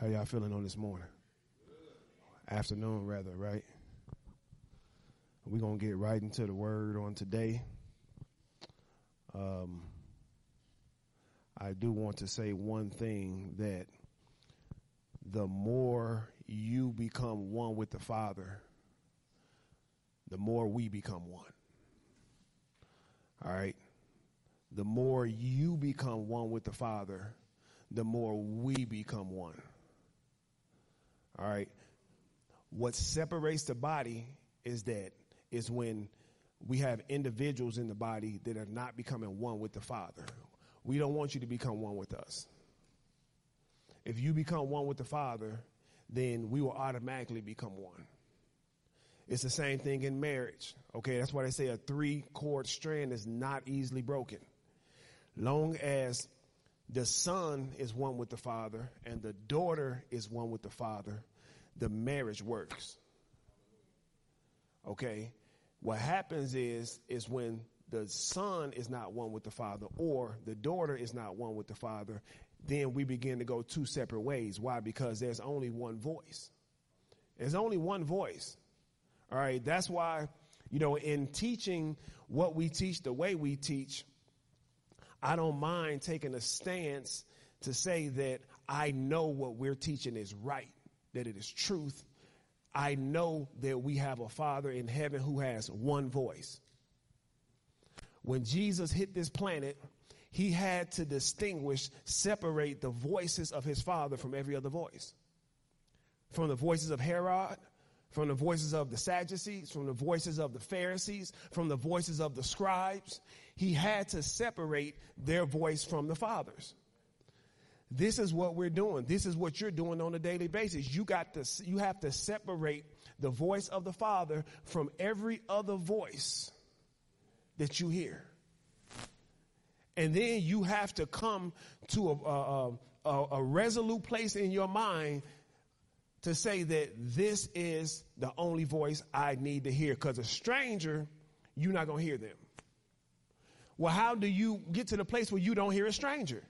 How y'all feeling on this morning? Afternoon, rather, right? We're going to get right into the word on today. Um, I do want to say one thing that the more you become one with the Father, the more we become one. All right? The more you become one with the Father, the more we become one. All right? What separates the body is that is when we have individuals in the body that are not becoming one with the Father. We don't want you to become one with us. If you become one with the Father, then we will automatically become one. It's the same thing in marriage. Okay, that's why they say a three cord strand is not easily broken. Long as the son is one with the father and the daughter is one with the father, the marriage works. Okay? What happens is is when the son is not one with the father or the daughter is not one with the father, then we begin to go two separate ways. Why? Because there's only one voice. There's only one voice. All right. That's why, you know, in teaching what we teach the way we teach, I don't mind taking a stance to say that I know what we're teaching is right, that it is truth. I know that we have a Father in heaven who has one voice. When Jesus hit this planet, he had to distinguish, separate the voices of his Father from every other voice. From the voices of Herod, from the voices of the Sadducees, from the voices of the Pharisees, from the voices of the scribes. He had to separate their voice from the Father's. This is what we're doing. This is what you're doing on a daily basis. You got to, you have to separate the voice of the Father from every other voice that you hear. And then you have to come to a, a, a, a resolute place in your mind to say that this is the only voice I need to hear. Because a stranger, you're not going to hear them. Well, how do you get to the place where you don't hear a stranger?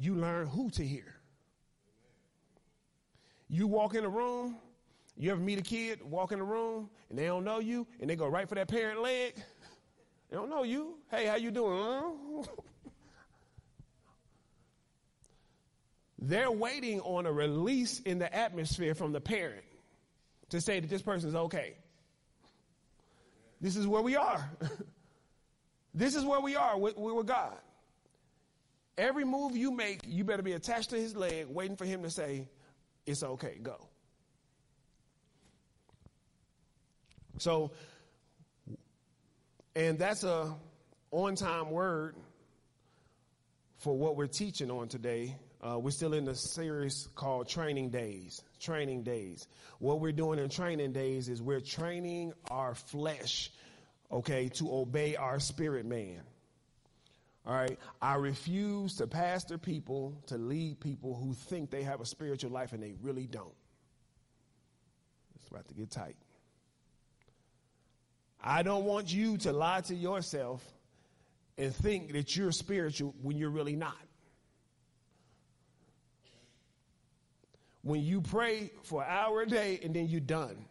You learn who to hear. You walk in a room, you ever meet a kid, walk in a room, and they don't know you, and they go right for that parent leg. They don't know you. Hey, how you doing? They're waiting on a release in the atmosphere from the parent to say that this person is okay. This is where we are. this is where we are with, with God. Every move you make, you better be attached to his leg, waiting for him to say, It's okay, go. So, and that's a on time word for what we're teaching on today uh, we're still in the series called Training Days. Training Days. What we're doing in Training Days is we're training our flesh, okay, to obey our spirit man. All right. I refuse to pastor people, to lead people who think they have a spiritual life and they really don't. It's about to get tight. I don't want you to lie to yourself and think that you're spiritual when you're really not. when you pray for an hour a day and then you're done.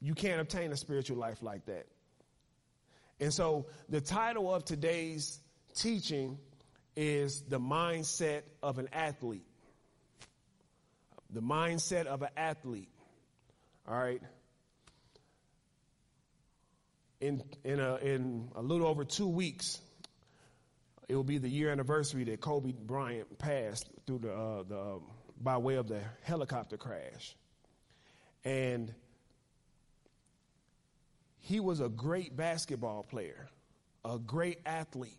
You can't obtain a spiritual life like that. And so the title of today's teaching is The Mindset of an Athlete. The mindset of an athlete. All right. In, in, a, in a little over two weeks, it will be the year anniversary that Kobe Bryant passed through the, uh, the um, by way of the helicopter crash. And he was a great basketball player, a great athlete.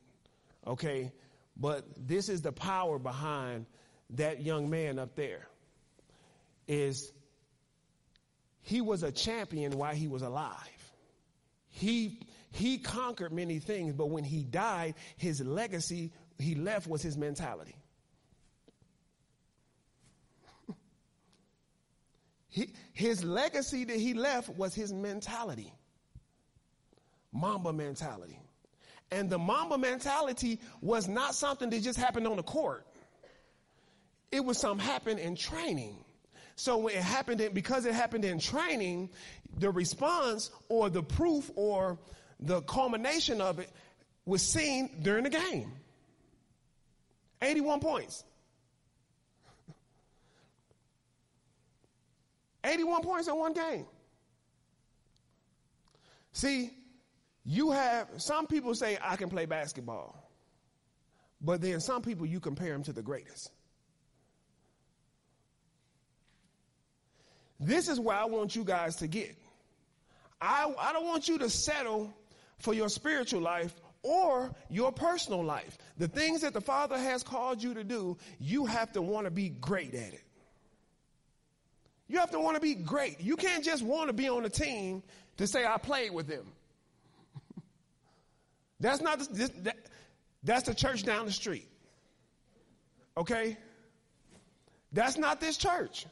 Okay? But this is the power behind that young man up there. Is he was a champion while he was alive. He he conquered many things, but when he died, his legacy he left was his mentality. He, his legacy that he left was his mentality. Mamba mentality. And the Mamba mentality was not something that just happened on the court. it was something happened in training. So when it happened, in, because it happened in training, the response or the proof or the culmination of it was seen during the game. 81 points. 81 points in one game. See, you have some people say, I can play basketball. But then some people, you compare them to the greatest. This is where I want you guys to get. I, I don't want you to settle for your spiritual life or your personal life. The things that the Father has called you to do, you have to want to be great at it. You have to want to be great. You can't just want to be on a team to say, I played with them. That's not, the, that, that's the church down the street. Okay? That's not this church.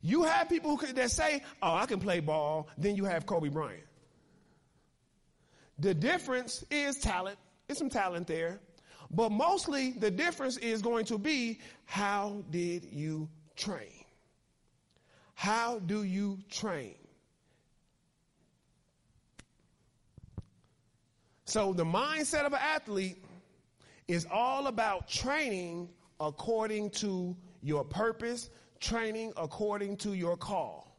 You have people that say, oh, I can play ball. Then you have Kobe Bryant. The difference is talent. There's some talent there. But mostly the difference is going to be how did you train? How do you train? So the mindset of an athlete is all about training according to your purpose, training according to your call.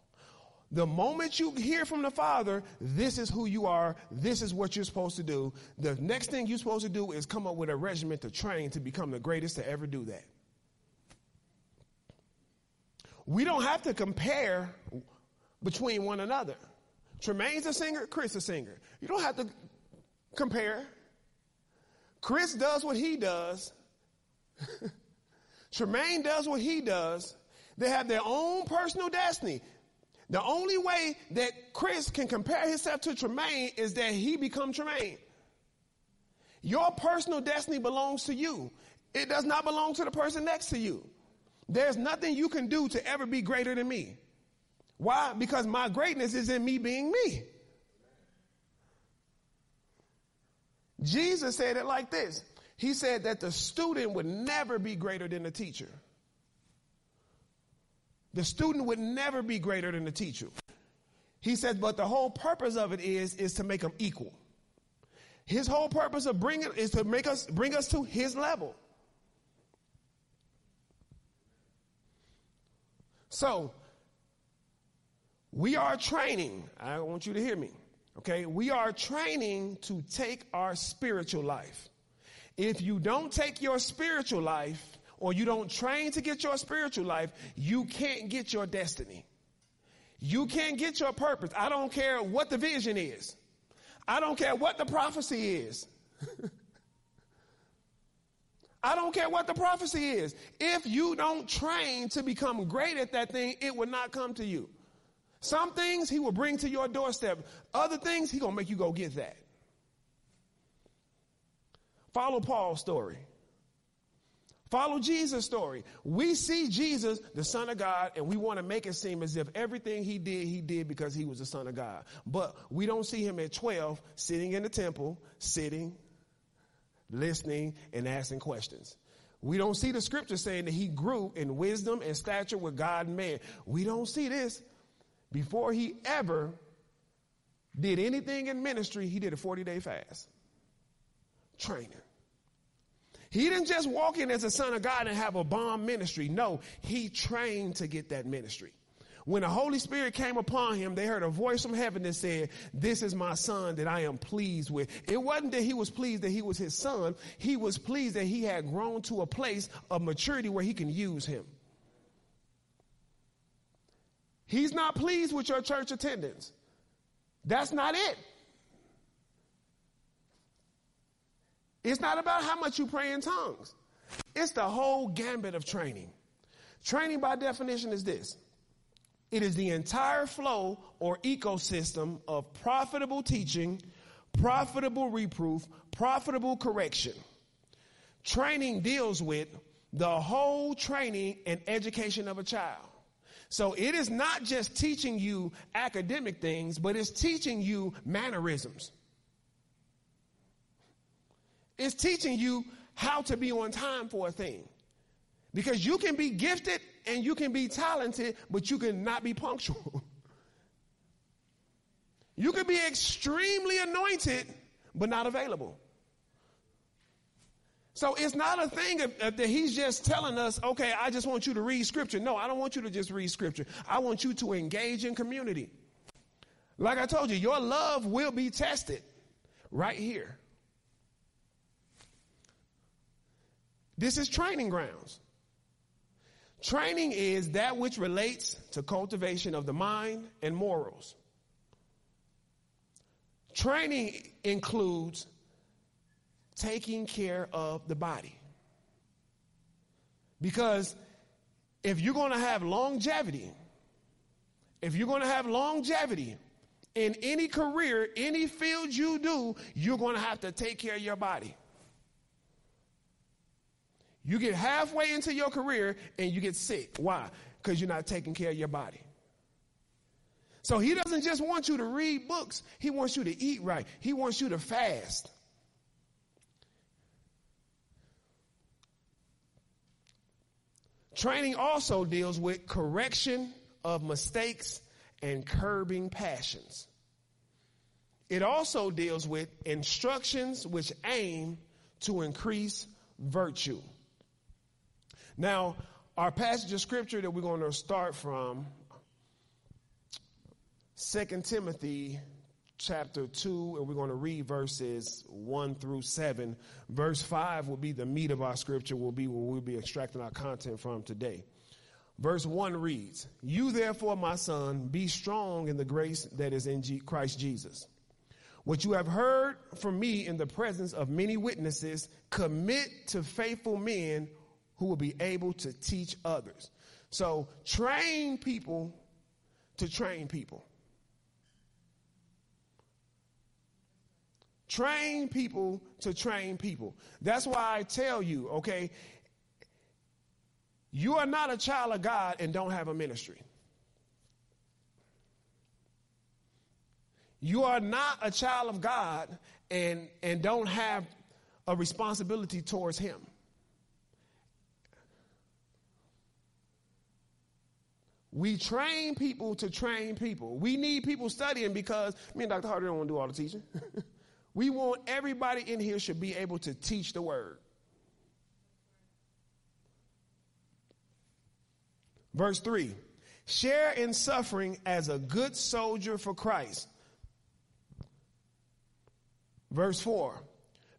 The moment you hear from the Father, this is who you are, this is what you're supposed to do, the next thing you're supposed to do is come up with a regimen to train to become the greatest to ever do that. We don't have to compare between one another. Tremaine's a singer, Chris a singer. You don't have to compare. Chris does what he does. Tremaine does what he does. They have their own personal destiny. The only way that Chris can compare himself to Tremaine is that he become Tremaine. Your personal destiny belongs to you. It does not belong to the person next to you. There's nothing you can do to ever be greater than me. Why? Because my greatness is in me being me. Jesus said it like this. He said that the student would never be greater than the teacher. The student would never be greater than the teacher. He said, but the whole purpose of it is, is to make them equal. His whole purpose of bringing is to make us, bring us to his level. So, we are training. I want you to hear me. Okay. We are training to take our spiritual life. If you don't take your spiritual life, or you don't train to get your spiritual life, you can't get your destiny. You can't get your purpose. I don't care what the vision is. I don't care what the prophecy is. I don't care what the prophecy is. If you don't train to become great at that thing, it will not come to you. Some things he will bring to your doorstep. Other things he gonna make you go get that. Follow Paul's story. Follow Jesus' story. We see Jesus, the Son of God, and we want to make it seem as if everything he did, he did because he was the Son of God. But we don't see him at 12 sitting in the temple, sitting, listening, and asking questions. We don't see the scripture saying that he grew in wisdom and stature with God and man. We don't see this. Before he ever did anything in ministry, he did a 40 day fast. Training. He didn't just walk in as a son of God and have a bomb ministry. No, he trained to get that ministry. When the Holy Spirit came upon him, they heard a voice from heaven that said, This is my son that I am pleased with. It wasn't that he was pleased that he was his son. He was pleased that he had grown to a place of maturity where he can use him. He's not pleased with your church attendance. That's not it. It's not about how much you pray in tongues. It's the whole gambit of training. Training by definition is this. It is the entire flow or ecosystem of profitable teaching, profitable reproof, profitable correction. Training deals with the whole training and education of a child. So it is not just teaching you academic things, but it's teaching you mannerisms. It's teaching you how to be on time for a thing. Because you can be gifted and you can be talented, but you can not be punctual. you can be extremely anointed, but not available. So it's not a thing that he's just telling us, okay, I just want you to read scripture. No, I don't want you to just read scripture. I want you to engage in community. Like I told you, your love will be tested right here. This is training grounds. Training is that which relates to cultivation of the mind and morals. Training includes taking care of the body. Because if you're going to have longevity, if you're going to have longevity in any career, any field you do, you're going to have to take care of your body. You get halfway into your career and you get sick. Why? Because you're not taking care of your body. So he doesn't just want you to read books, he wants you to eat right, he wants you to fast. Training also deals with correction of mistakes and curbing passions. It also deals with instructions which aim to increase virtue. Now, our passage of scripture that we're going to start from 2 Timothy chapter 2, and we're going to read verses 1 through 7. Verse 5 will be the meat of our scripture, will be where we'll be extracting our content from today. Verse 1 reads, You therefore, my son, be strong in the grace that is in G- Christ Jesus. What you have heard from me in the presence of many witnesses, commit to faithful men who will be able to teach others. So train people to train people. Train people to train people. That's why I tell you, okay, you are not a child of God and don't have a ministry. You are not a child of God and, and don't have a responsibility towards Him. We train people to train people. We need people studying because me and Dr. Harder don't want to do all the teaching. we want everybody in here should be able to teach the word. Verse 3 Share in suffering as a good soldier for Christ. Verse 4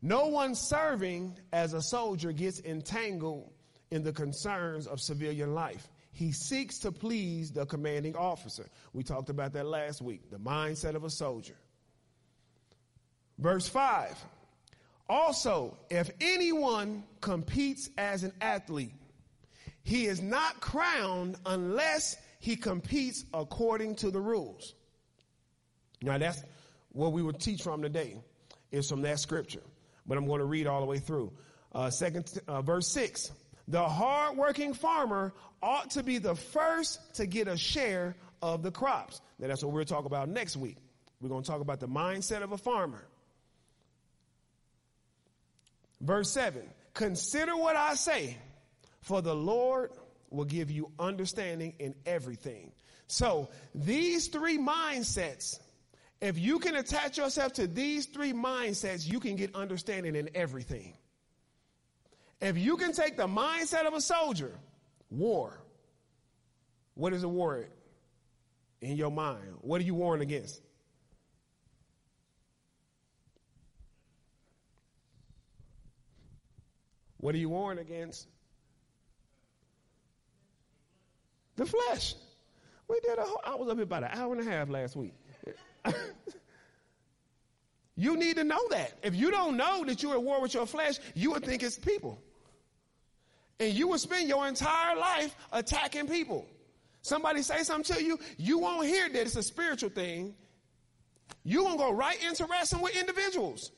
No one serving as a soldier gets entangled in the concerns of civilian life he seeks to please the commanding officer. We talked about that last week, the mindset of a soldier. Verse 5 Also, if anyone competes as an athlete, he is not crowned unless he competes according to the rules. Now, that's what we will teach from today, is from that scripture. But I'm going to read all the way through. Uh, second, uh, verse 6 the hardworking farmer ought to be the first to get a share of the crops. Now, that's what we'll talk about next week. We're going to talk about the mindset of a farmer. Verse 7 Consider what I say, for the Lord will give you understanding in everything. So, these three mindsets, if you can attach yourself to these three mindsets, you can get understanding in everything. If you can take the mindset of a soldier, war, what is a war in your mind? What are you warring against? What are you warring against? The flesh. We did a whole, I was up here about an hour and a half last week. you need to know that. If you don't know that you're at war with your flesh, you would think it's people and you will spend your entire life attacking people. Somebody say something to you, you won't hear that it's a spiritual thing. You won't go right into wrestling with individuals.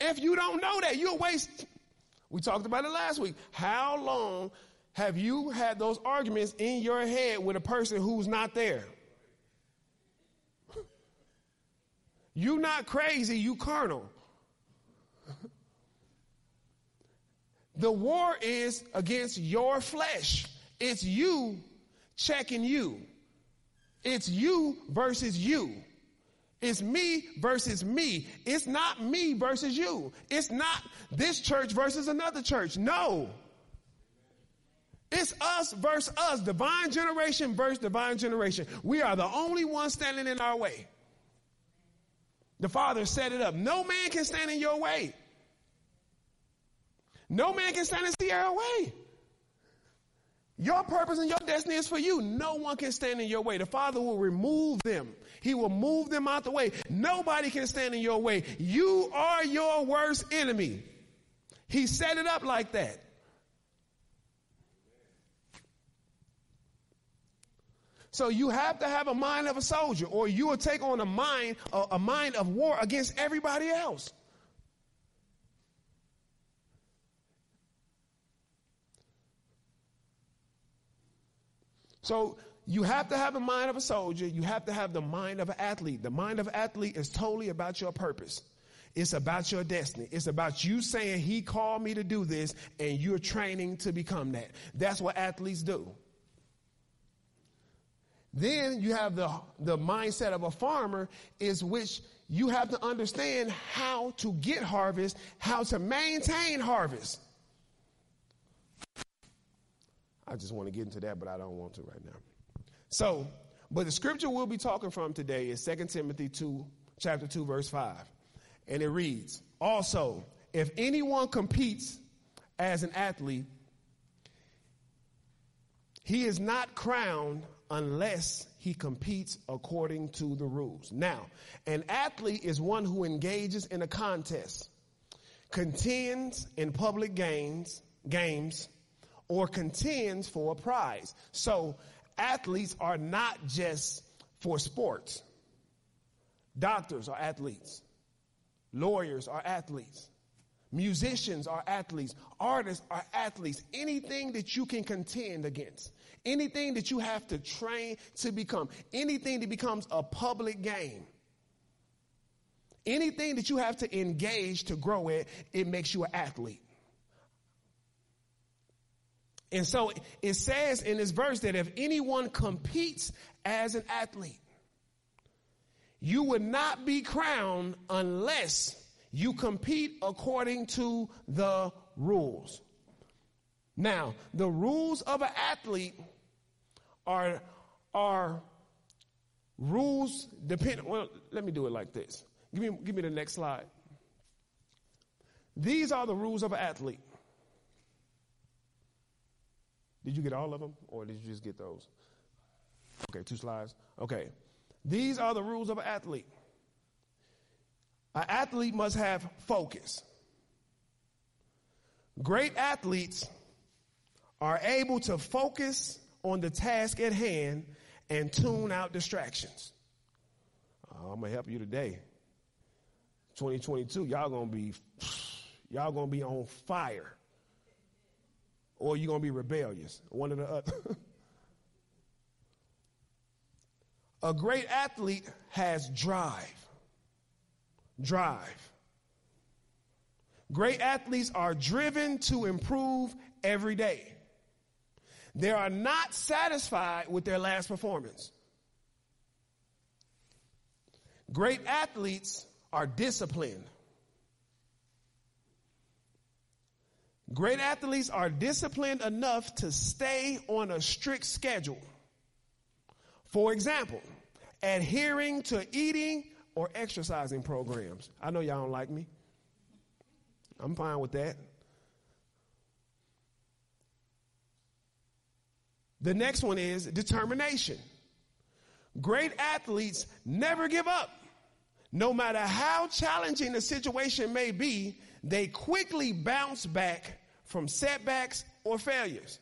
If you don't know that, you'll waste. We talked about it last week. How long have you had those arguments in your head with a person who's not there? You not crazy, you carnal. The war is against your flesh. It's you checking you. It's you versus you. It's me versus me. It's not me versus you. It's not this church versus another church. No. It's us versus us. Divine generation versus divine generation. We are the only ones standing in our way. The Father set it up. No man can stand in your way. No man can stand in Sierra way. Your purpose and your destiny is for you. No one can stand in your way. The Father will remove them. He will move them out the way. Nobody can stand in your way. You are your worst enemy. He set it up like that. So you have to have a mind of a soldier, or you will take on a mind, a, a mind of war against everybody else. So you have to have the mind of a soldier. You have to have the mind of an athlete. The mind of an athlete is totally about your purpose. It's about your destiny. It's about you saying, He called me to do this, and you're training to become that. That's what athletes do. Then you have the, the mindset of a farmer, is which you have to understand how to get harvest, how to maintain harvest. I just want to get into that, but I don't want to right now. So, but the scripture we'll be talking from today is 2 Timothy 2, chapter 2, verse 5. And it reads, Also, if anyone competes as an athlete, he is not crowned unless he competes according to the rules. Now, an athlete is one who engages in a contest, contends in public games, games, or contends for a prize. So athletes are not just for sports. Doctors are athletes. Lawyers are athletes. Musicians are athletes. Artists are athletes. Anything that you can contend against. Anything that you have to train to become. Anything that becomes a public game. Anything that you have to engage to grow it, it makes you an athlete. And so it says in this verse that if anyone competes as an athlete, you would not be crowned unless you compete according to the rules. Now, the rules of an athlete are, are rules dependent. Well, let me do it like this. Give me, give me the next slide. These are the rules of an athlete. Did you get all of them or did you just get those? Okay, two slides. Okay. These are the rules of an athlete. An athlete must have focus. Great athletes are able to focus on the task at hand and tune out distractions. Uh, I'm gonna help you today. 2022, y'all gonna be y'all gonna be on fire or you're going to be rebellious. One or the other. A great athlete has drive. Drive. Great athletes are driven to improve every day. They are not satisfied with their last performance. Great athletes are disciplined. Great athletes are disciplined enough to stay on a strict schedule. For example, adhering to eating or exercising programs. I know y'all don't like me. I'm fine with that. The next one is determination. Great athletes never give up. No matter how challenging the situation may be, they quickly bounce back from setbacks or failures.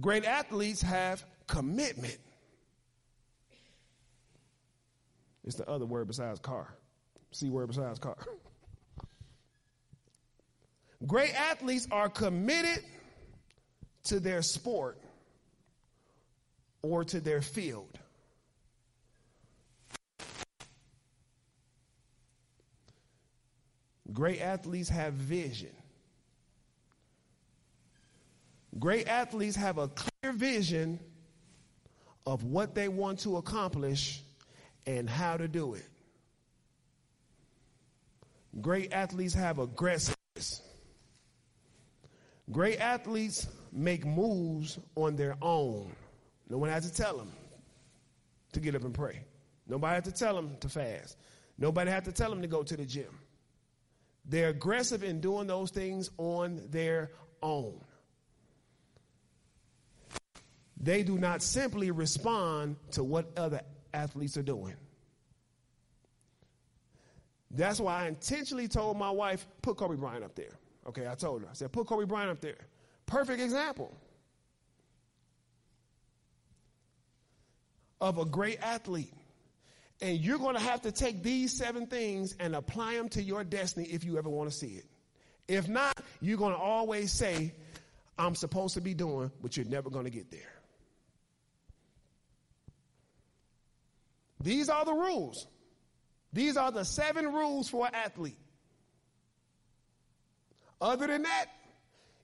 Great athletes have commitment. It's the other word besides car. C word besides car. Great athletes are committed to their sport or to their field. Great athletes have vision. Great athletes have a clear vision of what they want to accomplish and how to do it. Great athletes have aggressiveness. Great athletes make moves on their own. No one has to tell them to get up and pray. Nobody has to tell them to fast. Nobody has to tell them to go to the gym. They're aggressive in doing those things on their own. They do not simply respond to what other athletes are doing. That's why I intentionally told my wife, put Kobe Bryant up there. Okay, I told her. I said, put Kobe Bryant up there. Perfect example of a great athlete. And you're going to have to take these seven things and apply them to your destiny if you ever want to see it. If not, you're going to always say, I'm supposed to be doing, but you're never going to get there. These are the rules. These are the seven rules for an athlete. Other than that,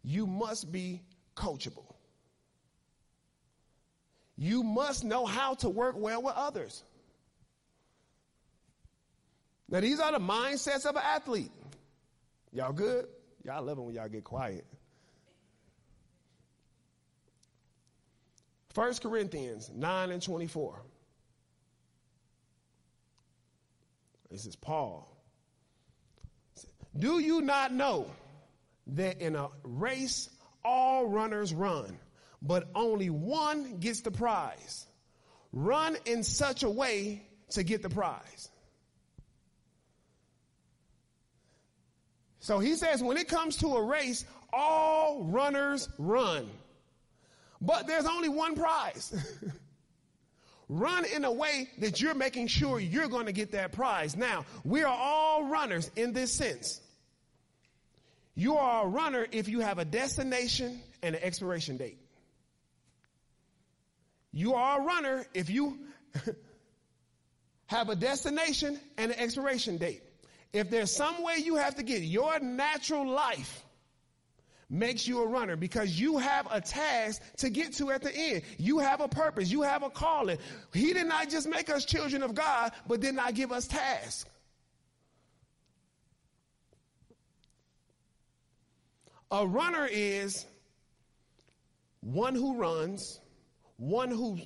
you must be coachable. You must know how to work well with others. Now, these are the mindsets of an athlete. Y'all good? Y'all love it when y'all get quiet. 1 Corinthians 9 and 24. This is Paul. Do you not know that in a race all runners run, but only one gets the prize? Run in such a way to get the prize. So he says when it comes to a race, all runners run. But there's only one prize. Run in a way that you're making sure you're going to get that prize. Now, we are all runners in this sense. You are a runner if you have a destination and an expiration date. You are a runner if you have a destination and an expiration date. If there's some way you have to get your natural life makes you a runner because you have a task to get to at the end. You have a purpose. You have a calling. He did not just make us children of God, but did not give us tasks. A runner is one who runs, one who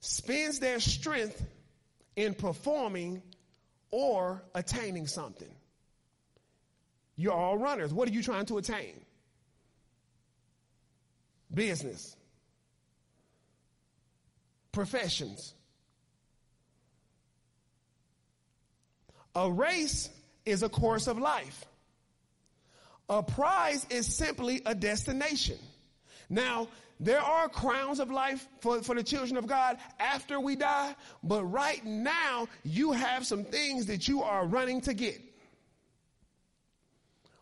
spends their strength in performing or attaining something. You're all runners. What are you trying to attain? business, professions. A race is a course of life. A prize is simply a destination. Now, there are crowns of life for, for the children of God after we die, but right now you have some things that you are running to get.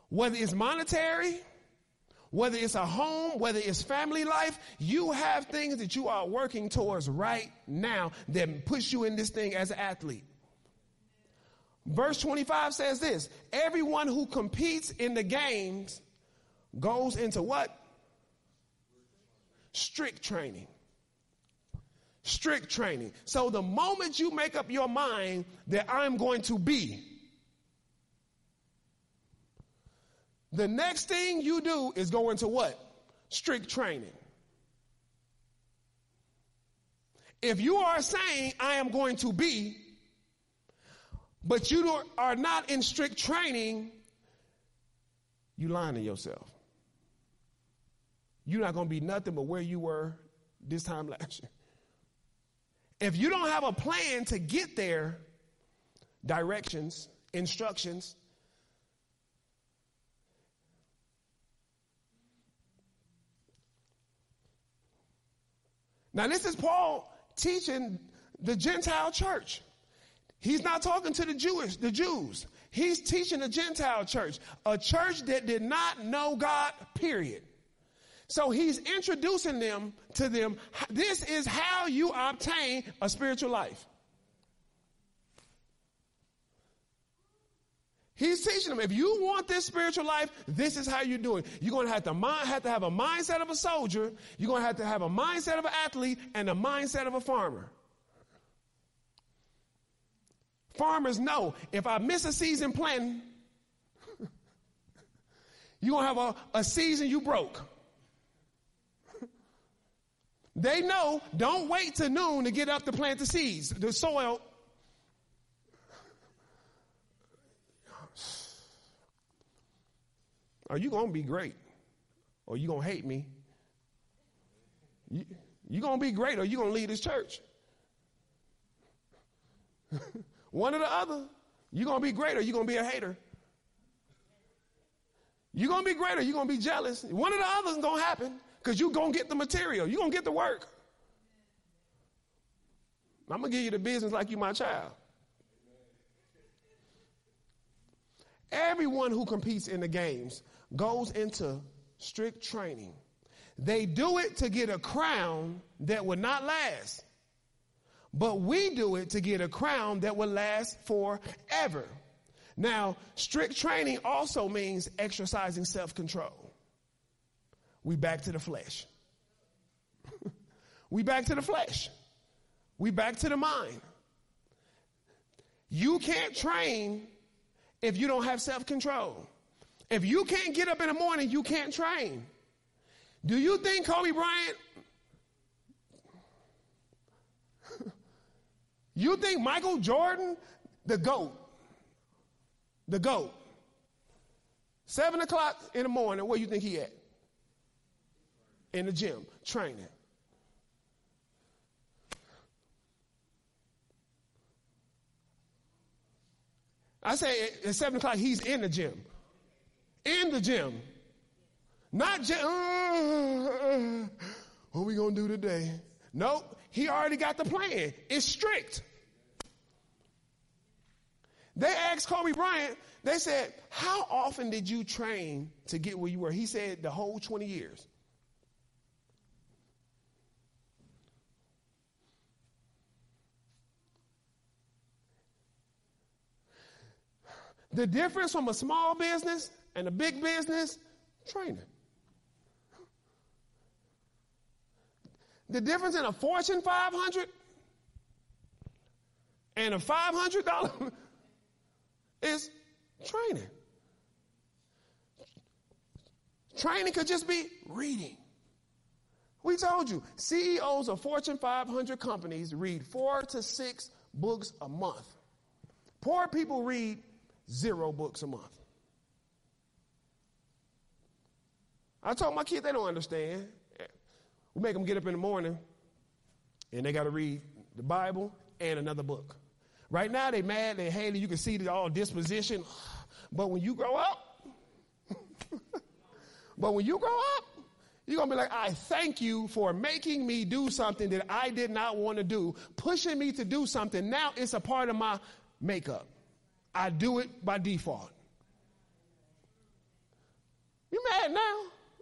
Whether it's monetary, whether it's a home, whether it's family life, you have things that you are working towards right now that push you in this thing as an athlete. Verse 25 says this everyone who competes in the games goes into what? Strict training. Strict training. So the moment you make up your mind that I'm going to be, The next thing you do is go into what? Strict training. If you are saying, I am going to be, but you are not in strict training, you lying to yourself. You're not going to be nothing but where you were this time last year. If you don't have a plan to get there, directions, instructions, Now, this is Paul teaching the Gentile church. He's not talking to the Jewish, the Jews. He's teaching the Gentile church, a church that did not know God, period. So he's introducing them to them. This is how you obtain a spiritual life. He's teaching them if you want this spiritual life, this is how you do it. You're going to have to mind, have to have a mindset of a soldier. You're going to have to have a mindset of an athlete and a mindset of a farmer. Farmers know if I miss a season planting, you're going to have a, a season you broke. They know don't wait till noon to get up to plant the seeds. The soil Are you going to be great or you going to hate me? You, you going to be great or you going to lead this church? One or the other. You going to be great or you going to be a hater? you going to be great or you going to be jealous? One or the other is going to happen because you're going to get the material. you're going to get the work. I'm going to give you the business like you my child. Everyone who competes in the games goes into strict training. They do it to get a crown that will not last. But we do it to get a crown that will last forever. Now, strict training also means exercising self control. We back to the flesh. we back to the flesh. We back to the mind. You can't train if you don't have self control. If you can't get up in the morning, you can't train. Do you think Kobe Bryant? you think Michael Jordan, the GOAT, the GOAT, seven o'clock in the morning, where you think he at? In the gym, training. I say at seven o'clock, he's in the gym in the gym. Not just, uh, uh, what we going to do today? Nope. He already got the plan. It's strict. They asked Kobe Bryant, they said, How often did you train to get where you were? He said, The whole 20 years. The difference from a small business and a big business, training. The difference in a Fortune 500 and a $500 is training. Training could just be reading. We told you, CEOs of Fortune 500 companies read four to six books a month. Poor people read zero books a month. I told my kids they don't understand. We make them get up in the morning and they got to read the Bible and another book. Right now they mad, they hate it. You can see the all disposition. But when you grow up, but when you grow up, you're going to be like, I thank you for making me do something that I did not want to do, pushing me to do something. Now it's a part of my makeup. I do it by default. You mad now?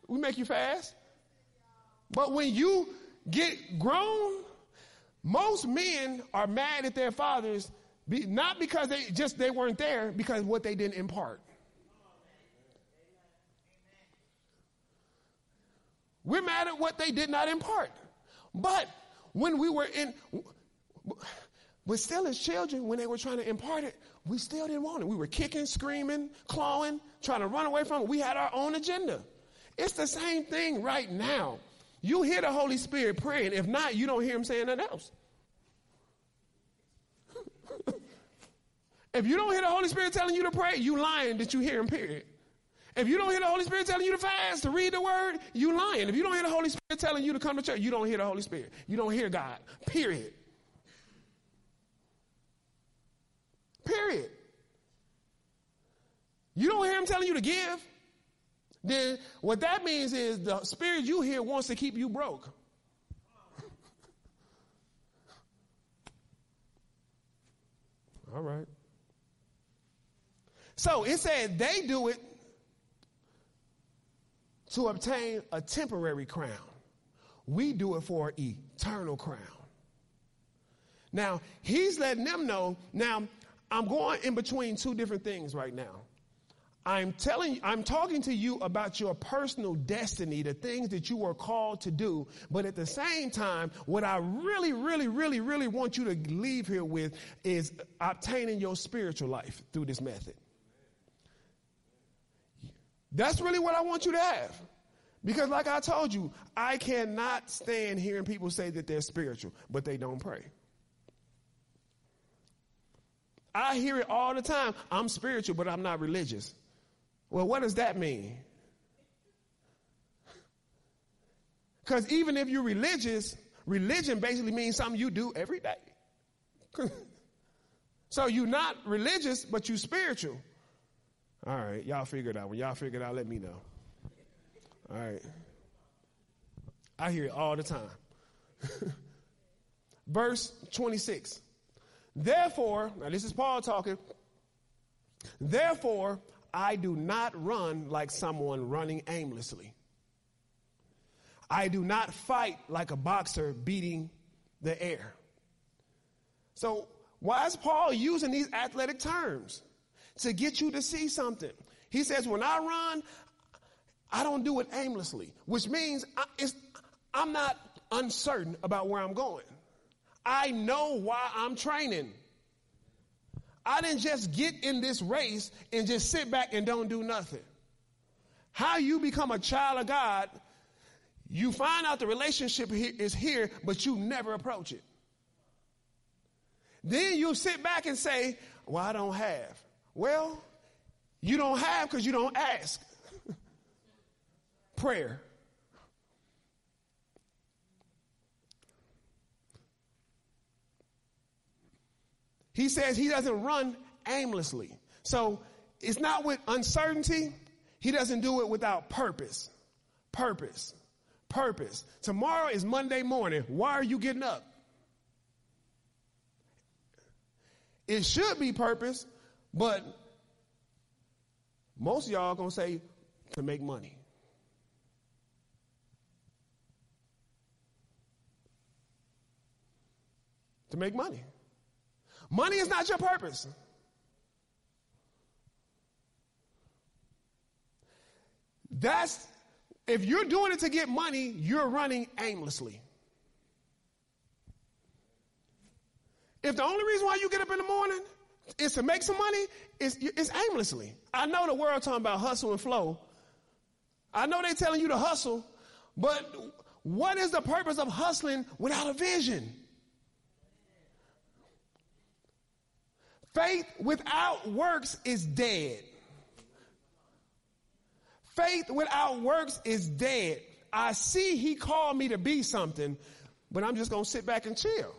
we make you fast. But when you get grown, most men are mad at their fathers, be, not because they just they weren't there, because what they didn't impart. We're mad at what they did not impart. But when we were in, but still as children, when they were trying to impart it, we still didn't want it. We were kicking, screaming, clawing, trying to run away from it. We had our own agenda. It's the same thing right now. You hear the Holy Spirit praying. If not, you don't hear him saying nothing else. if you don't hear the Holy Spirit telling you to pray, you lying that you hear him, period. If you don't hear the Holy Spirit telling you to fast, to read the word, you lying. If you don't hear the Holy Spirit telling you to come to church, you don't hear the Holy Spirit. You don't hear God, period. Period. You don't hear him telling you to give then what that means is the spirit you hear wants to keep you broke. All right. So it said they do it to obtain a temporary crown. We do it for an eternal crown. Now, he's letting them know. Now, I'm going in between two different things right now. I'm telling I'm talking to you about your personal destiny, the things that you were called to do. But at the same time, what I really, really, really, really want you to leave here with is obtaining your spiritual life through this method. That's really what I want you to have. Because like I told you, I cannot stand hearing people say that they're spiritual, but they don't pray. I hear it all the time. I'm spiritual, but I'm not religious. Well, what does that mean? Because even if you're religious, religion basically means something you do every day. so you're not religious, but you're spiritual. All right, y'all figure it out. When y'all figure it out, let me know. All right. I hear it all the time. Verse 26. Therefore, now this is Paul talking. Therefore, I do not run like someone running aimlessly. I do not fight like a boxer beating the air. So, why is Paul using these athletic terms? To get you to see something. He says, when I run, I don't do it aimlessly, which means I, I'm not uncertain about where I'm going. I know why I'm training. I didn't just get in this race and just sit back and don't do nothing. How you become a child of God, you find out the relationship is here, but you never approach it. Then you sit back and say, Well, I don't have. Well, you don't have because you don't ask. Prayer. He says he doesn't run aimlessly. So it's not with uncertainty. He doesn't do it without purpose. Purpose. Purpose. Tomorrow is Monday morning. Why are you getting up? It should be purpose, but most of y'all are going to say to make money. To make money. Money is not your purpose. That's, if you're doing it to get money, you're running aimlessly. If the only reason why you get up in the morning is to make some money, it's, it's aimlessly. I know the world talking about hustle and flow. I know they're telling you to hustle, but what is the purpose of hustling without a vision? Faith without works is dead. Faith without works is dead. I see he called me to be something, but I'm just going to sit back and chill.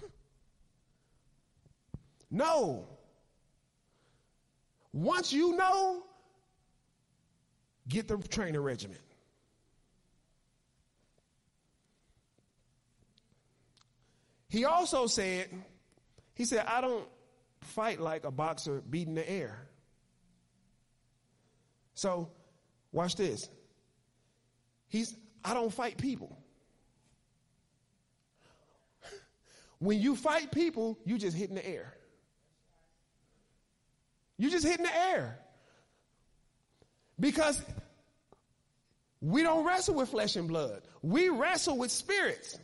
No. Once you know, get the training regiment. He also said, he said, I don't fight like a boxer beating the air. So, watch this. He's, I don't fight people. When you fight people, you just hit in the air. You just hit in the air. Because we don't wrestle with flesh and blood. We wrestle with spirits.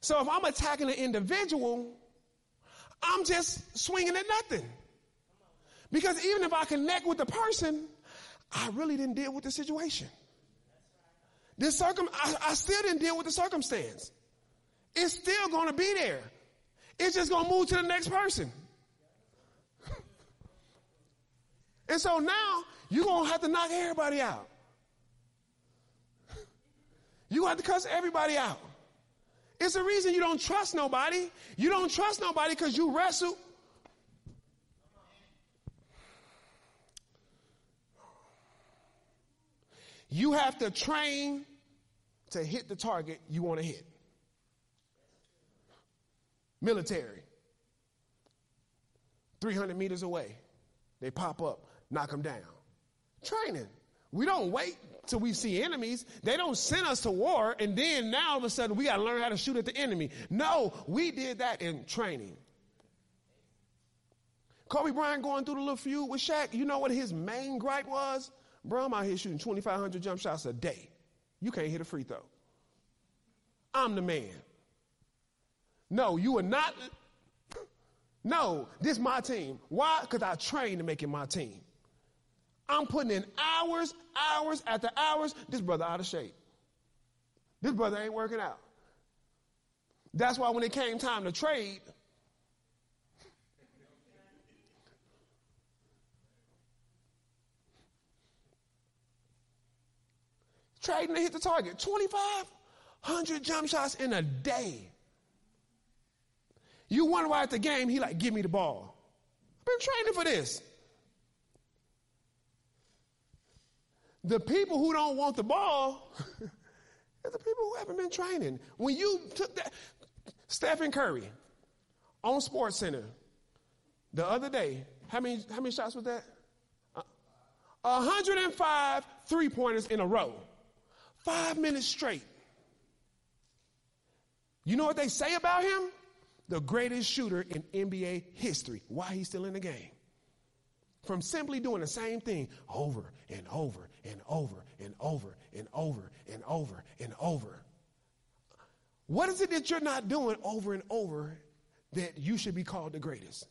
So if I'm attacking an individual, I'm just swinging at nothing. Because even if I connect with the person, I really didn't deal with the situation. This circum, I, I still didn't deal with the circumstance. It's still going to be there. It's just going to move to the next person. and so now you're going to have to knock everybody out. You have to cuss everybody out. It's the reason you don't trust nobody. You don't trust nobody because you wrestle. You have to train to hit the target you want to hit. Military. 300 meters away. They pop up, knock them down. Training. We don't wait till we see enemies. They don't send us to war and then now all of a sudden we got to learn how to shoot at the enemy. No, we did that in training. Kobe Bryant going through the little feud with Shaq. You know what his main gripe was? Bro, I'm out here shooting 2,500 jump shots a day. You can't hit a free throw. I'm the man. No, you are not. No, this is my team. Why? Because I trained to make it my team. I'm putting in hours, hours after hours. This brother out of shape. This brother ain't working out. That's why when it came time to trade, trading to hit the target. 2,500 jump shots in a day. You wonder why at the game he like, give me the ball. I've been training for this. The people who don't want the ball are the people who haven't been training. When you took that, Stephen Curry on Sports Center the other day, how many, how many shots was that? Uh, 105 three pointers in a row. Five minutes straight. You know what they say about him? The greatest shooter in NBA history. Why he's still in the game. From simply doing the same thing over and over and over and over and over and over and over. What is it that you're not doing over and over that you should be called the greatest?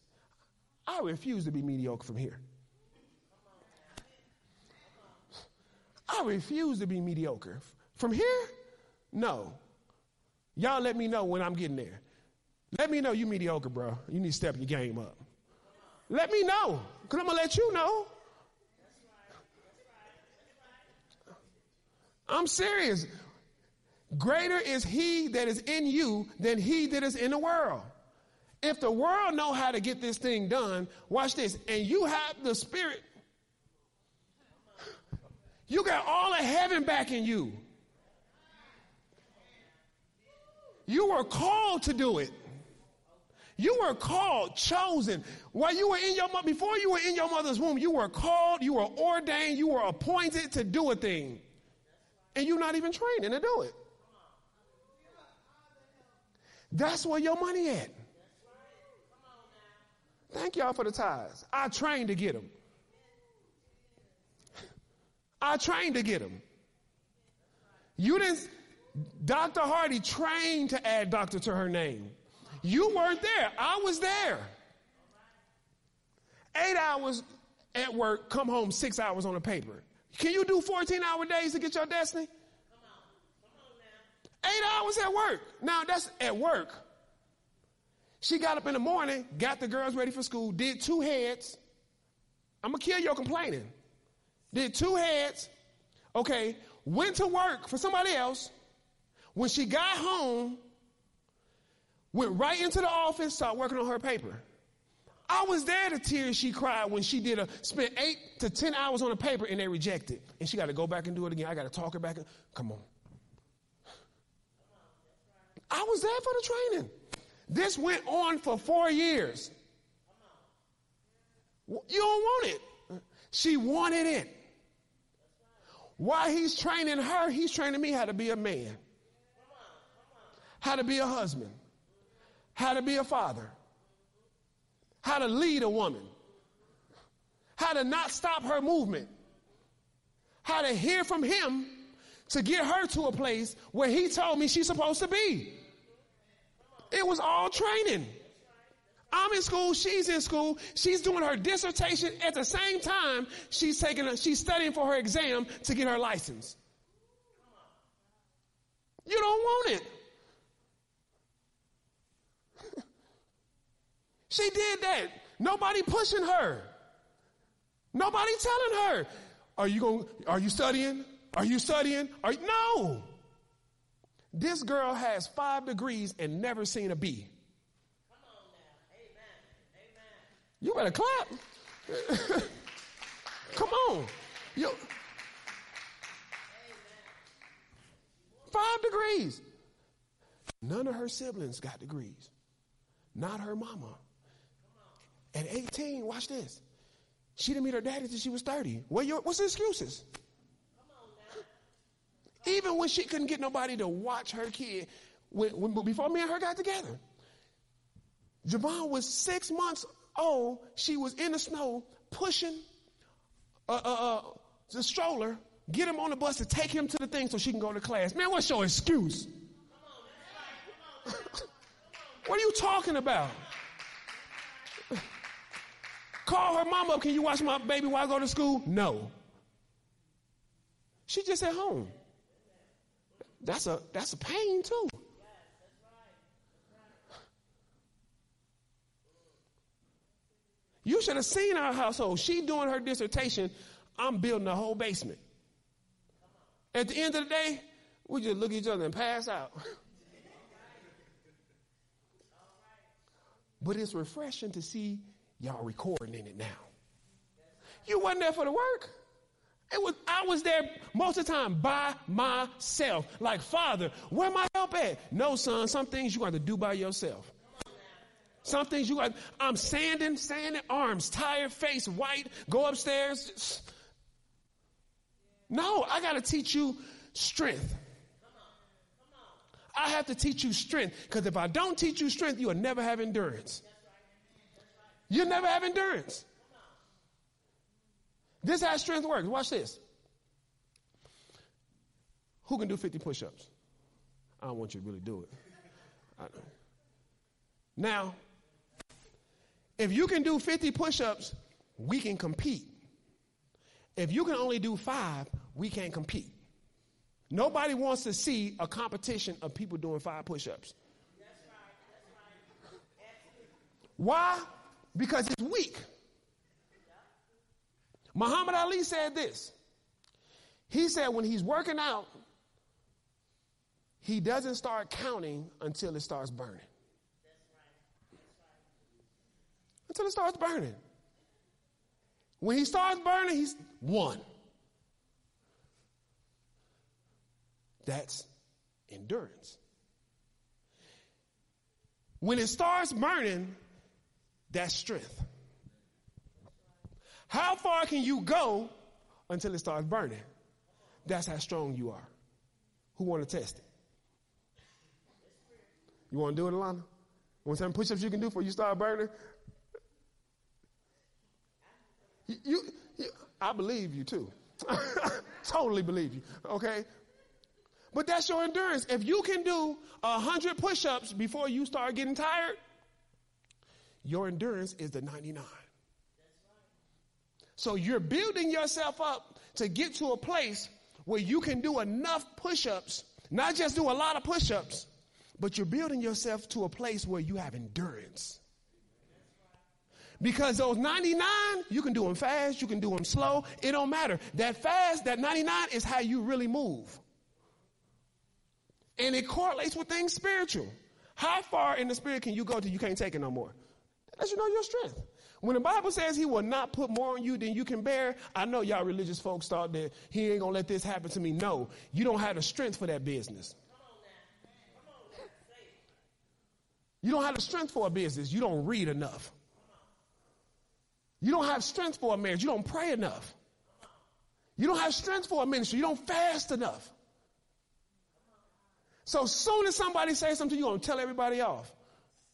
I refuse to be mediocre from here. I refuse to be mediocre. From here? No. Y'all let me know when I'm getting there. Let me know you mediocre, bro. You need to step your game up. Let me know, because I'm going to let you know. I'm serious. Greater is he that is in you than he that is in the world. If the world know how to get this thing done, watch this, and you have the spirit you got all of heaven back in you. You were called to do it. You were called, chosen. While you were in your before you were in your mother's womb, you were called, you were ordained, you were appointed to do a thing. And you're not even training to do it. That's where your money at. Thank y'all for the ties. I trained to get them. I trained to get them. You didn't, Dr. Hardy trained to add doctor to her name. You weren't there. I was there. Eight hours at work, come home six hours on the paper. Can you do 14 hour days to get your destiny? Come on. Come on Eight hours at work. Now that's at work. She got up in the morning, got the girls ready for school, did two heads. I'm gonna kill your complaining did two heads, okay, went to work for somebody else. When she got home, went right into the office, started working on her paper. I was there the tears she cried when she did a spent eight to ten hours on a paper and they rejected. And she got to go back and do it again. I got to talk her back. Come on. I was there for the training. This went on for four years. You don't want it. She wanted it. While he's training her, he's training me how to be a man, how to be a husband, how to be a father, how to lead a woman, how to not stop her movement, how to hear from him to get her to a place where he told me she's supposed to be. It was all training. I'm in school, she's in school, she's doing her dissertation at the same time she's taking a, she's studying for her exam to get her license. You don't want it. She did that. Nobody pushing her. Nobody telling her, are you going are you studying? Are you studying? Are you, no. This girl has 5 degrees and never seen a B. Come on now. Amen. Amen. You better clap. Come on. Yo. Five degrees. None of her siblings got degrees. Not her mama. At 18, watch this. She didn't meet her daddy until she was 30. What your, what's the excuses? Even when she couldn't get nobody to watch her kid, when, when, before me and her got together, Javon was six months old. she was in the snow pushing uh, uh, uh, the stroller, get him on the bus to take him to the thing so she can go to class. Man, what's your excuse? what are you talking about? Call her mom up. Can you watch my baby while I go to school? No. She just at home. That's a that's a pain too. You should have seen our household. She doing her dissertation. I'm building a whole basement. At the end of the day, we just look at each other and pass out. but it's refreshing to see y'all recording in it now. You wasn't there for the work. It was I was there most of the time by myself. Like, Father, where my help at? No, son, some things you got to do by yourself. Some things you got, I'm sanding, sanding, arms tired, face white, go upstairs. No, I got to teach you strength. I have to teach you strength because if I don't teach you strength, you'll never have endurance. You'll never have endurance. This how strength works. Watch this. Who can do 50 push ups? I don't want you to really do it. Now, if you can do 50 push ups, we can compete. If you can only do five, we can't compete. Nobody wants to see a competition of people doing five push ups. Why? Because it's weak. Muhammad Ali said this. He said when he's working out, he doesn't start counting until it starts burning. Until it starts burning. When he starts burning, he's one. That's endurance. When it starts burning, that's strength. How far can you go until it starts burning? That's how strong you are. Who want to test it? You want to do it, Alana? You want some push-ups you can do before you start burning? You, you, you I believe you too. totally believe you. Okay? But that's your endurance. If you can do a hundred push-ups before you start getting tired, your endurance is the 99. So you're building yourself up to get to a place where you can do enough push ups, not just do a lot of push ups, but you're building yourself to a place where you have endurance. Because those 99, you can do them fast, you can do them slow, it don't matter. That fast, that 99 is how you really move. And it correlates with things spiritual. How far in the spirit can you go till you can't take it no more? That you know your strength. When the Bible says he will not put more on you than you can bear, I know y'all religious folks thought that he ain't gonna let this happen to me. No, you don't have the strength for that business. You don't have the strength for a business. You don't read enough. You don't have strength for a marriage. You don't pray enough. You don't have strength for a ministry. You don't fast enough. So soon as somebody says something, you're to tell everybody off.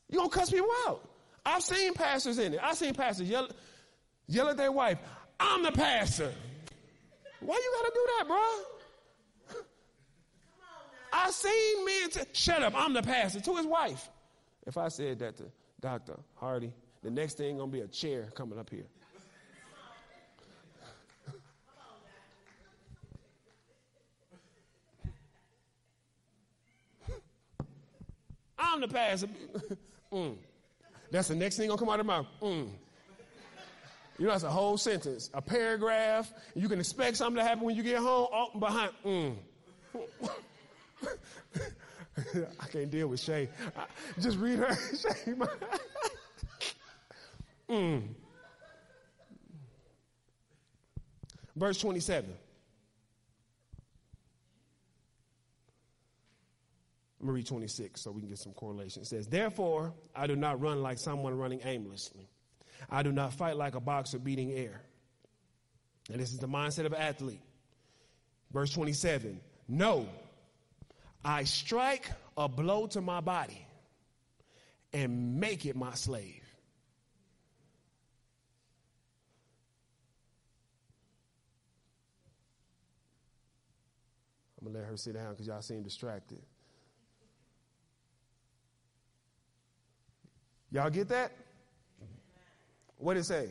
You're to cuss people out. I've seen pastors in it. I've seen pastors yell, yell at their wife, I'm the pastor. Why you gotta do that, bro? I've seen men t- shut up, I'm the pastor to his wife. If I said that to Dr. Hardy, the next thing gonna be a chair coming up here. I'm the pastor. mm. That's the next thing gonna come out of my mouth. Mm. You know, that's a whole sentence, a paragraph. You can expect something to happen when you get home. Oh, behind, mm. I can't deal with Shay. Just read her. Shay, mm. Verse 27. 326 so we can get some correlation. It says, Therefore, I do not run like someone running aimlessly. I do not fight like a boxer beating air. And this is the mindset of an athlete. Verse 27 No, I strike a blow to my body and make it my slave. I'm gonna let her sit down because y'all seem distracted. Y'all get that? What did it say?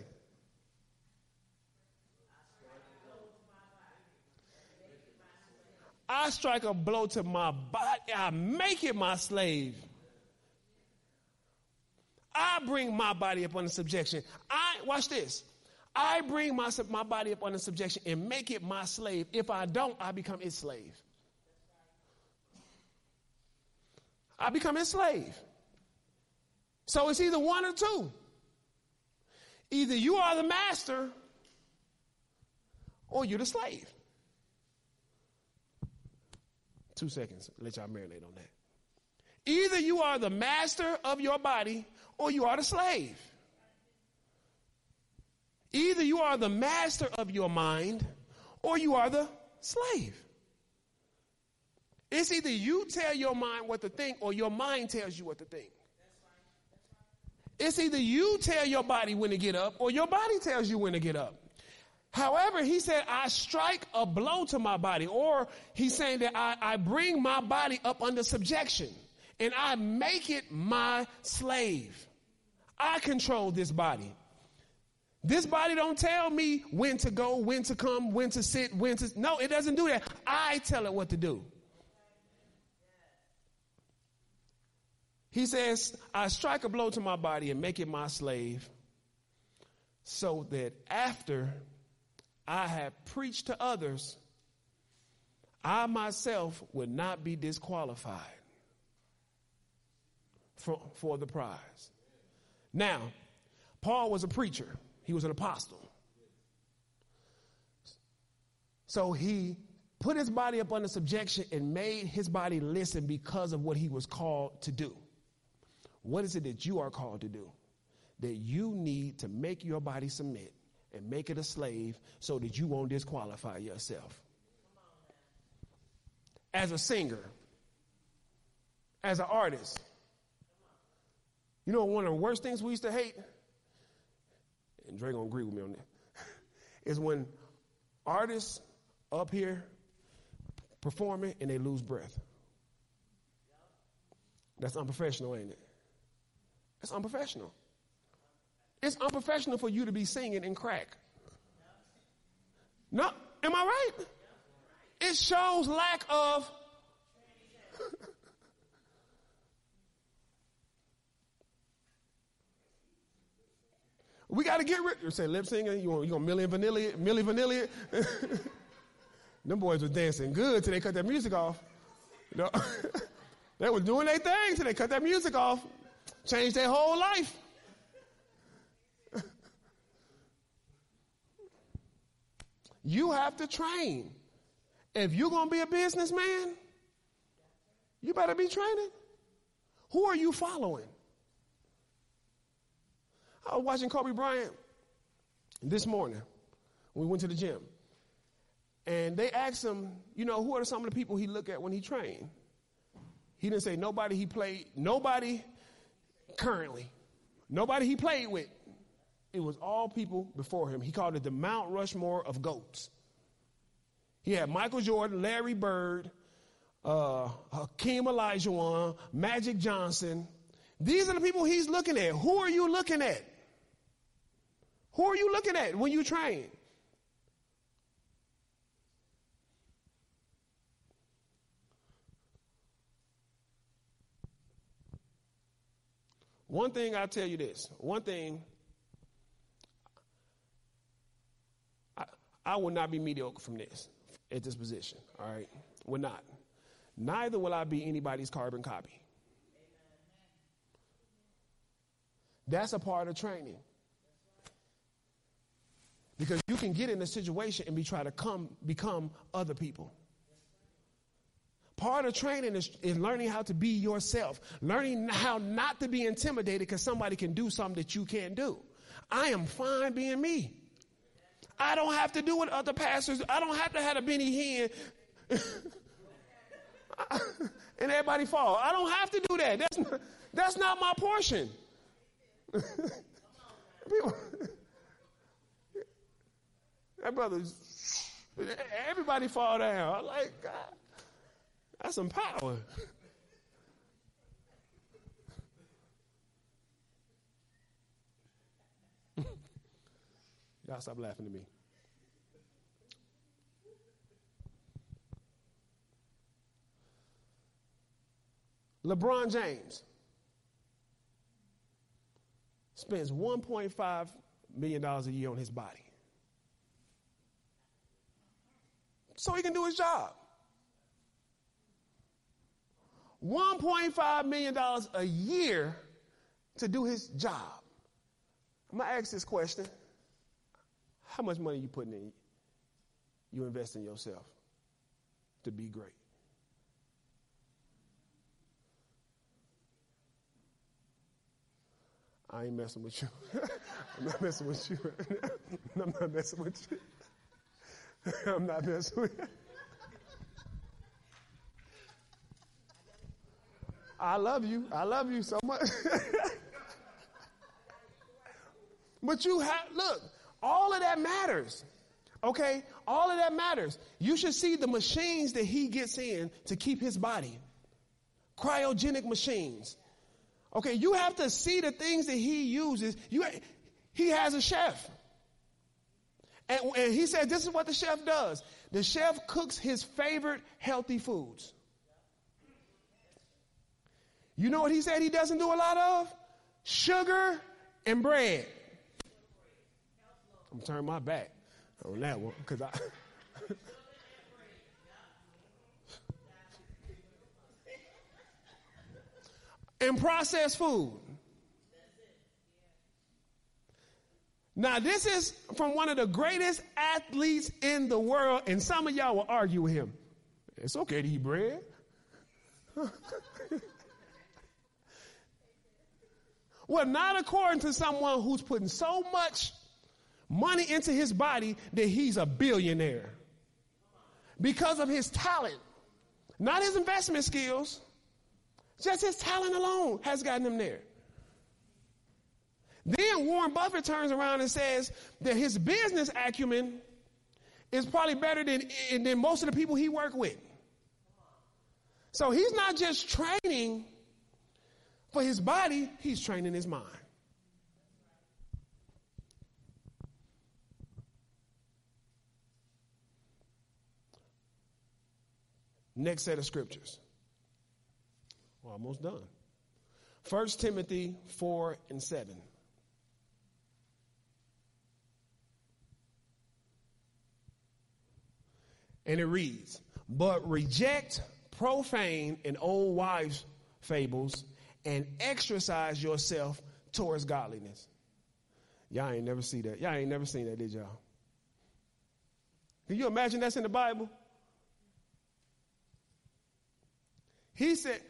I strike a blow to my body, I make it my slave. I bring my body up under subjection. I watch this. I bring my, my body up under subjection and make it my slave. If I don't, I become its slave. I become its slave. So it's either one or two. Either you are the master or you're the slave. Two seconds. Let y'all marinate on that. Either you are the master of your body or you are the slave. Either you are the master of your mind or you are the slave. It's either you tell your mind what to think or your mind tells you what to think. It's either you tell your body when to get up or your body tells you when to get up. However, he said, I strike a blow to my body, or he's saying that I, I bring my body up under subjection and I make it my slave. I control this body. This body don't tell me when to go, when to come, when to sit, when to. No, it doesn't do that. I tell it what to do. He says, I strike a blow to my body and make it my slave so that after I have preached to others, I myself would not be disqualified for, for the prize. Now, Paul was a preacher, he was an apostle. So he put his body up under subjection and made his body listen because of what he was called to do. What is it that you are called to do? That you need to make your body submit and make it a slave so that you won't disqualify yourself. As a singer, as an artist, you know one of the worst things we used to hate, and Dre gonna agree with me on that, is when artists up here performing and they lose breath. That's unprofessional, ain't it? It's unprofessional. It's unprofessional for you to be singing and crack. No, am I right? It shows lack of. we got to get rid. You say lip singing. You want you want Milli Vanilli? Milli Vanilli? Them boys were dancing good till they cut their music off. Know? they were doing their thing till they cut their music off. Changed their whole life. You have to train. If you're going to be a businessman, you better be training. Who are you following? I was watching Kobe Bryant this morning. We went to the gym. And they asked him, you know, who are some of the people he look at when he trained? He didn't say nobody he played, nobody currently, nobody he played with it was all people before him. He called it the Mount Rushmore of goats. He had Michael Jordan, Larry Bird, uh, Hakeem Olajuwon, Magic Johnson. These are the people he's looking at. Who are you looking at? Who are you looking at when you train? One thing I'll tell you this. One thing I will not be mediocre from this at this position. All right, will not. Neither will I be anybody's carbon copy. That's a part of training. Because you can get in a situation and be trying to come become other people. Part of training is, is learning how to be yourself, learning how not to be intimidated because somebody can do something that you can't do. I am fine being me. I don't have to do what other pastors. I don't have to have a Benny Hinn and everybody fall. I don't have to do that. That's not, that's not my portion. That brother, everybody fall down. I'm like, God. That's some power. Y'all stop laughing at me. LeBron James spends $1.5 million a year on his body. So he can do his job. $1.5 million a year to do his job. I'm going to ask this question. How much money you putting in? You invest in yourself to be great. I ain't messing with you. I'm not messing with you. I'm not messing with you. I'm not messing with you. I love you. I love you so much. but you have, look, all of that matters. Okay? All of that matters. You should see the machines that he gets in to keep his body. Cryogenic machines. Okay, you have to see the things that he uses. You, he has a chef. And, and he said, This is what the chef does. The chef cooks his favorite healthy foods. You know what he said he doesn't do a lot of? Sugar and bread. I'm turning my back on that one because I. and processed food. Now, this is from one of the greatest athletes in the world, and some of y'all will argue with him. It's okay to eat bread. well, not according to someone who's putting so much money into his body that he's a billionaire because of his talent, not his investment skills. Just his talent alone has gotten him there. Then Warren Buffett turns around and says that his business acumen is probably better than, than most of the people he worked with. So he's not just training for his body, he's training his mind. Next set of scriptures. We're almost done. 1 Timothy 4 and 7. And it reads, But reject profane and old wives' fables and exercise yourself towards godliness. Y'all ain't never see that. Y'all ain't never seen that, did y'all? Can you imagine that's in the Bible? He said,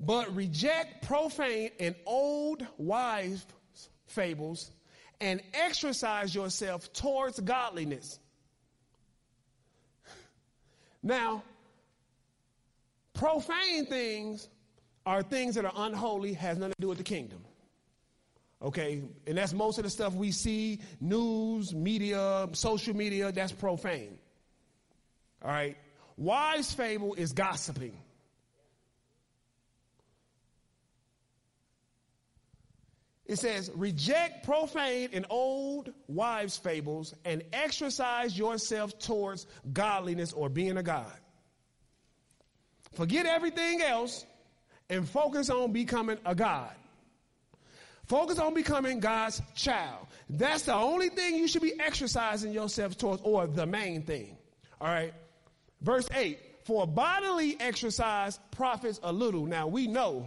but reject profane and old wives' fables and exercise yourself towards godliness. Now, profane things are things that are unholy, has nothing to do with the kingdom. Okay, and that's most of the stuff we see news, media, social media, that's profane. All right, wise fable is gossiping. It says, reject profane and old wives' fables and exercise yourself towards godliness or being a God. Forget everything else and focus on becoming a God. Focus on becoming God's child. That's the only thing you should be exercising yourself towards, or the main thing. All right. Verse 8 For bodily exercise profits a little. Now we know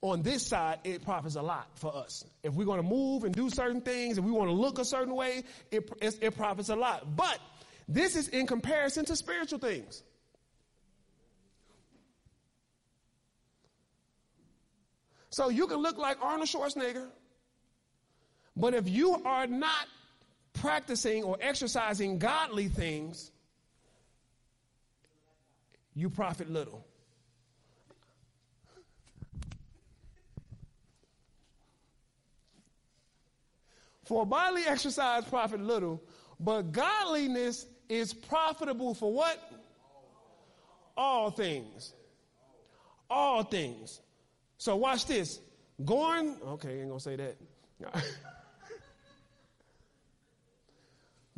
on this side, it profits a lot for us. If we're going to move and do certain things, and we want to look a certain way, it, it, it profits a lot. But this is in comparison to spiritual things. So you can look like Arnold Schwarzenegger, but if you are not practicing or exercising godly things, you profit little. For bodily exercise profit little, but godliness is profitable for what? all things. All things. So watch this. Going, okay, I ain't gonna say that.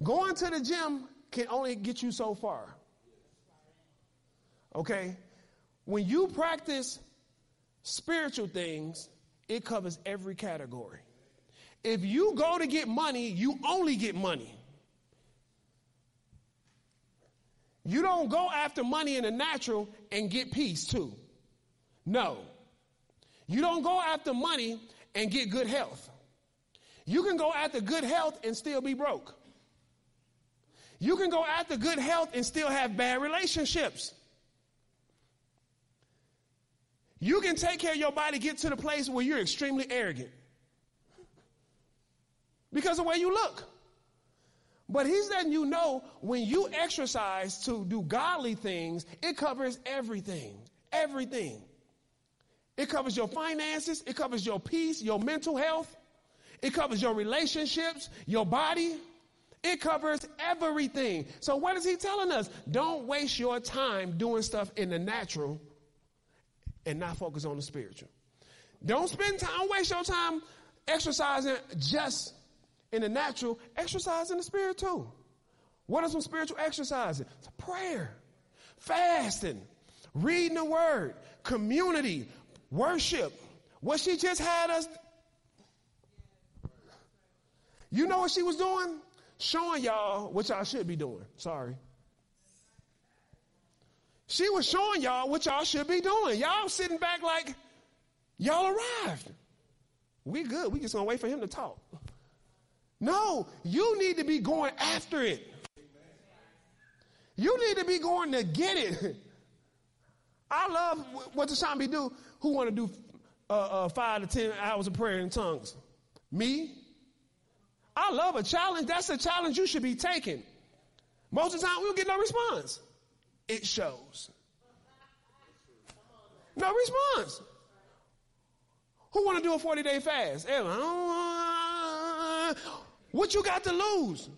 Going to the gym can only get you so far. Okay? When you practice spiritual things, it covers every category. If you go to get money, you only get money. You don't go after money in the natural and get peace too. No. You don't go after money and get good health. You can go after good health and still be broke. You can go after good health and still have bad relationships. You can take care of your body, get to the place where you're extremely arrogant because of the way you look. But he's letting you know when you exercise to do godly things, it covers everything. Everything. It covers your finances, it covers your peace, your mental health, it covers your relationships, your body. It covers everything. So, what is he telling us? Don't waste your time doing stuff in the natural and not focus on the spiritual. Don't spend time, waste your time exercising just in the natural, exercise in the spirit too. What are some spiritual exercises? It's prayer, fasting, reading the word, community, worship. What she just had us. You know what she was doing? Showing y'all what y'all should be doing. Sorry. She was showing y'all what y'all should be doing. Y'all sitting back like, y'all arrived. We good. We just gonna wait for him to talk. No, you need to be going after it. You need to be going to get it. I love what the Shambi do. Who want to do uh, uh, five to ten hours of prayer in tongues? Me? I love a challenge. That's a challenge you should be taking. Most of the time, we don't get no response. It shows. No response. Who want to do a 40 day fast? What you got to lose?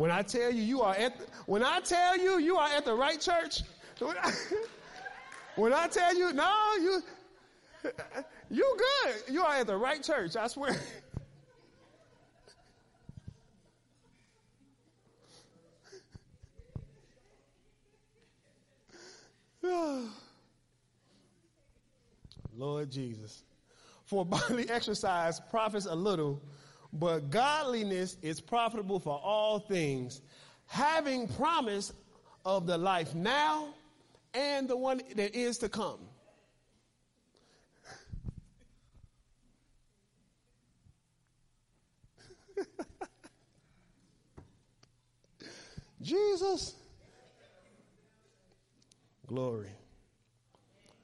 When I tell you you are at the, when I tell you you are at the right church, when I tell you no, you you good. You are at the right church, I swear. Lord Jesus. For bodily exercise profits a little, but godliness is profitable for all things, having promise of the life now and the one that is to come. Jesus. Glory.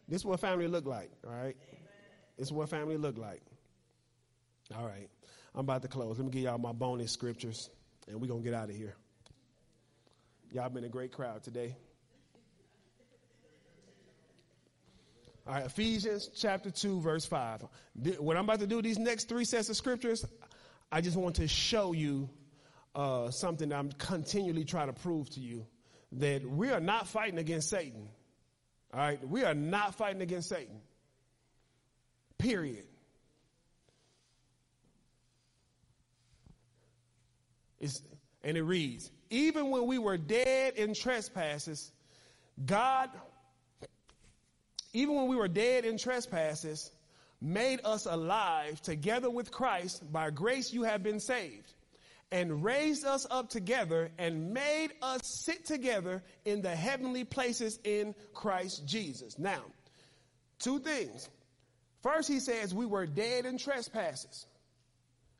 This is what family look like, all right? This is what family look like. All right. I'm about to close. Let me give y'all my bonus scriptures, and we're going to get out of here. Y'all been a great crowd today. All right, Ephesians chapter 2, verse 5. What I'm about to do, these next three sets of scriptures, I just want to show you uh, something that I'm continually trying to prove to you that we are not fighting against Satan. All right, we are not fighting against Satan. Period. It's, and it reads, even when we were dead in trespasses, God, even when we were dead in trespasses, made us alive together with Christ. By grace you have been saved and raised us up together and made us sit together in the heavenly places in Christ Jesus. Now, two things. First, he says we were dead in trespasses,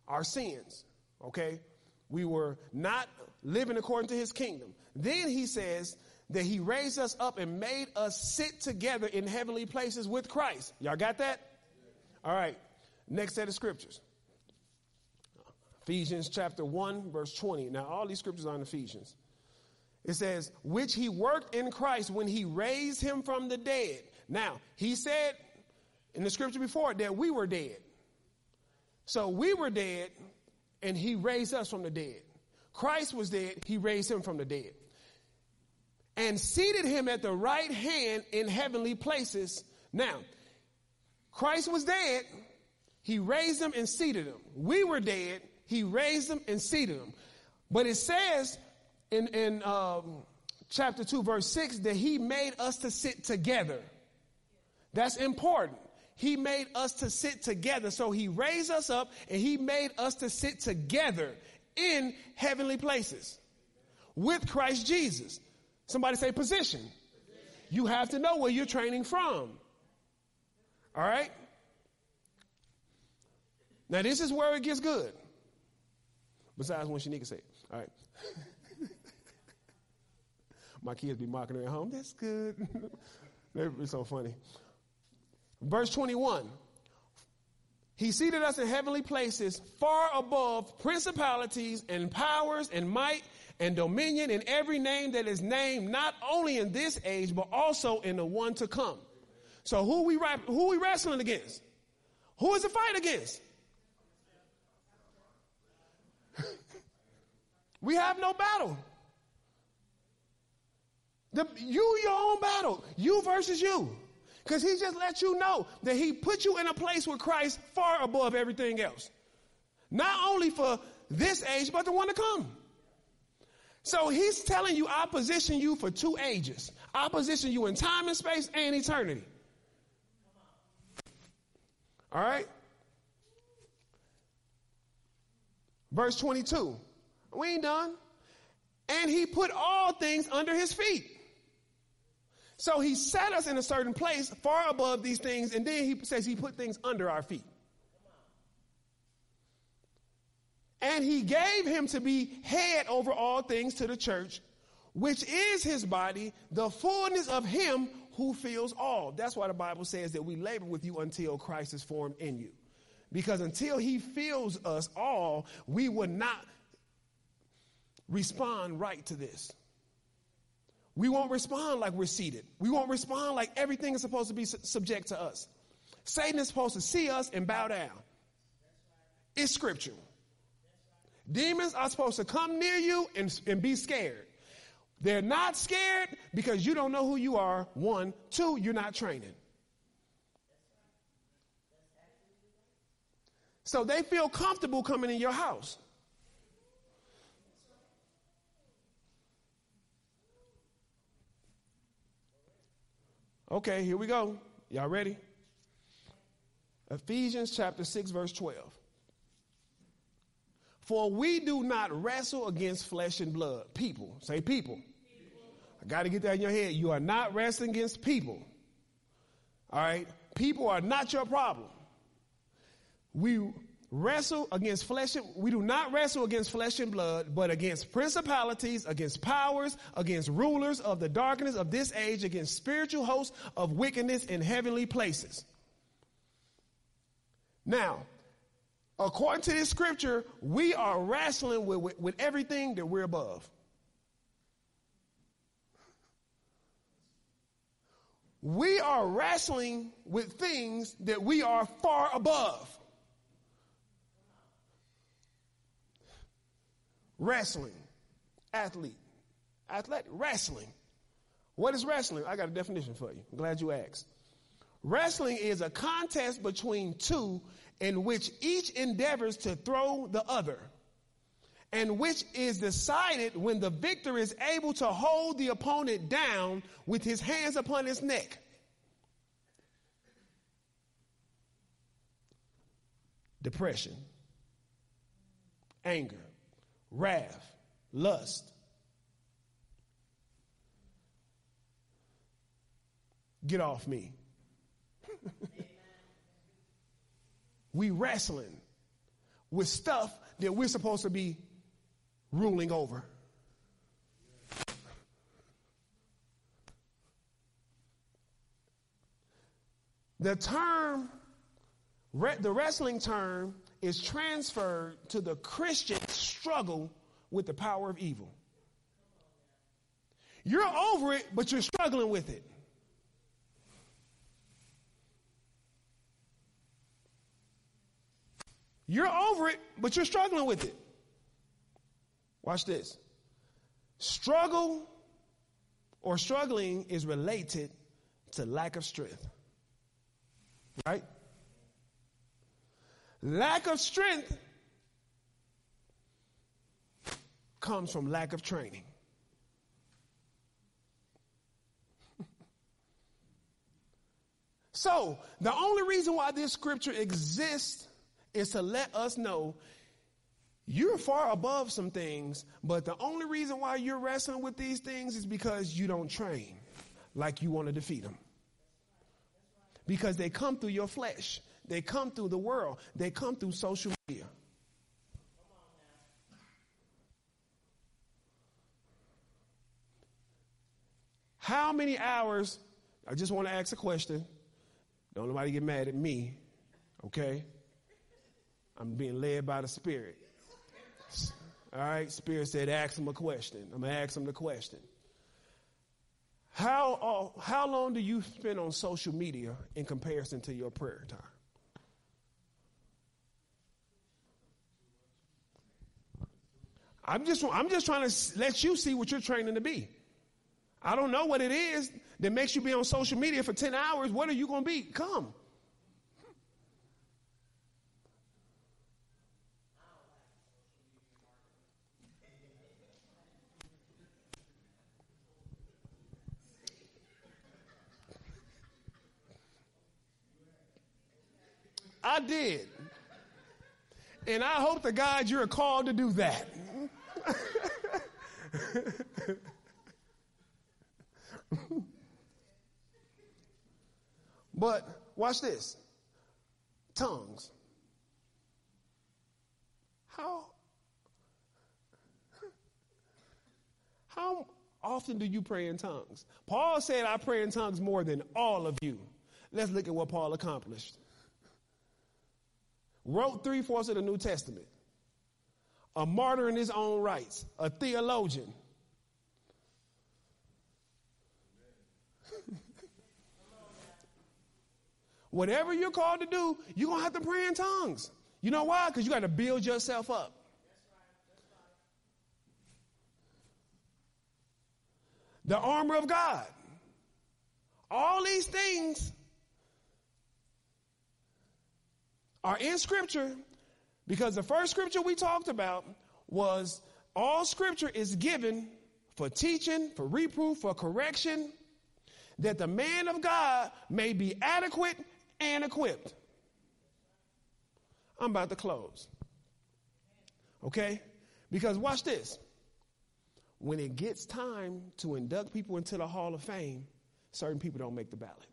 our sins, okay? We were not living according to his kingdom. Then he says that he raised us up and made us sit together in heavenly places with Christ. Y'all got that? All right. Next set of scriptures. Ephesians chapter 1, verse 20. Now, all these scriptures are in Ephesians. It says, which he worked in Christ when he raised him from the dead. Now, he said in the scripture before that we were dead. So we were dead, and he raised us from the dead. Christ was dead, he raised him from the dead. And seated him at the right hand in heavenly places. Now, Christ was dead, he raised him and seated him. We were dead, he raised them and seated them. But it says in, in um, chapter 2, verse 6, that he made us to sit together. That's important. He made us to sit together. So he raised us up and he made us to sit together in heavenly places with Christ Jesus. Somebody say position. You have to know where you're training from. All right? Now, this is where it gets good. Besides when Shanika say, all right. My kids be mocking her at home. That's good. That'd be so funny. Verse 21. He seated us in heavenly places far above principalities and powers and might and dominion in every name that is named not only in this age but also in the one to come. So who we who we wrestling against? Who is the fight against? we have no battle. The, you your own battle. You versus you. Because he just let you know that he put you in a place with Christ far above everything else. Not only for this age, but the one to come. So he's telling you, I position you for two ages. I position you in time and space and eternity. All right? Verse 22. We ain't done. And he put all things under his feet. So he set us in a certain place far above these things, and then he says he put things under our feet. And he gave him to be head over all things to the church, which is his body, the fullness of him who fills all. That's why the Bible says that we labor with you until Christ is formed in you. Because until he fills us all, we would not respond right to this. We won't respond like we're seated. We won't respond like everything is supposed to be su- subject to us. Satan is supposed to see us and bow down. It's scriptural. Demons are supposed to come near you and, and be scared. They're not scared because you don't know who you are. One. Two, you're not training. So they feel comfortable coming in your house. Okay, here we go. Y'all ready? Ephesians chapter 6, verse 12. For we do not wrestle against flesh and blood. People. Say people. I got to get that in your head. You are not wrestling against people. All right? People are not your problem. We wrestle against flesh and, we do not wrestle against flesh and blood but against principalities against powers against rulers of the darkness of this age against spiritual hosts of wickedness in heavenly places. Now according to this scripture we are wrestling with, with, with everything that we're above. We are wrestling with things that we are far above Wrestling. Athlete. Athletic. Wrestling. What is wrestling? I got a definition for you. I'm glad you asked. Wrestling is a contest between two in which each endeavors to throw the other, and which is decided when the victor is able to hold the opponent down with his hands upon his neck. Depression, anger, wrath, lust. Get off me. we wrestling with stuff that we're supposed to be ruling over. The term, the wrestling term is transferred to the Christian struggle with the power of evil. You're over it, but you're struggling with it. You're over it, but you're struggling with it. Watch this. Struggle or struggling is related to lack of strength. Right? Lack of strength comes from lack of training. so, the only reason why this scripture exists is to let us know you're far above some things, but the only reason why you're wrestling with these things is because you don't train like you want to defeat them. Because they come through your flesh, they come through the world, they come through social media. How many hours? I just want to ask a question. Don't nobody get mad at me, okay? I'm being led by the Spirit. All right, Spirit said, ask him a question. I'm going to ask him the question. How, uh, how long do you spend on social media in comparison to your prayer time? I'm just, I'm just trying to let you see what you're training to be. I don't know what it is that makes you be on social media for 10 hours. What are you going to be? Come. I did. And I hope to God you're called to do that. but watch this tongues. How, how often do you pray in tongues? Paul said, I pray in tongues more than all of you. Let's look at what Paul accomplished wrote three fourths of the New Testament, a martyr in his own rights, a theologian. Whatever you're called to do, you're going to have to pray in tongues. You know why? Because you got to build yourself up. The armor of God. All these things are in Scripture because the first scripture we talked about was all Scripture is given for teaching, for reproof, for correction, that the man of God may be adequate and equipped. I'm about to close. Okay? Because watch this. When it gets time to induct people into the Hall of Fame, certain people don't make the ballot.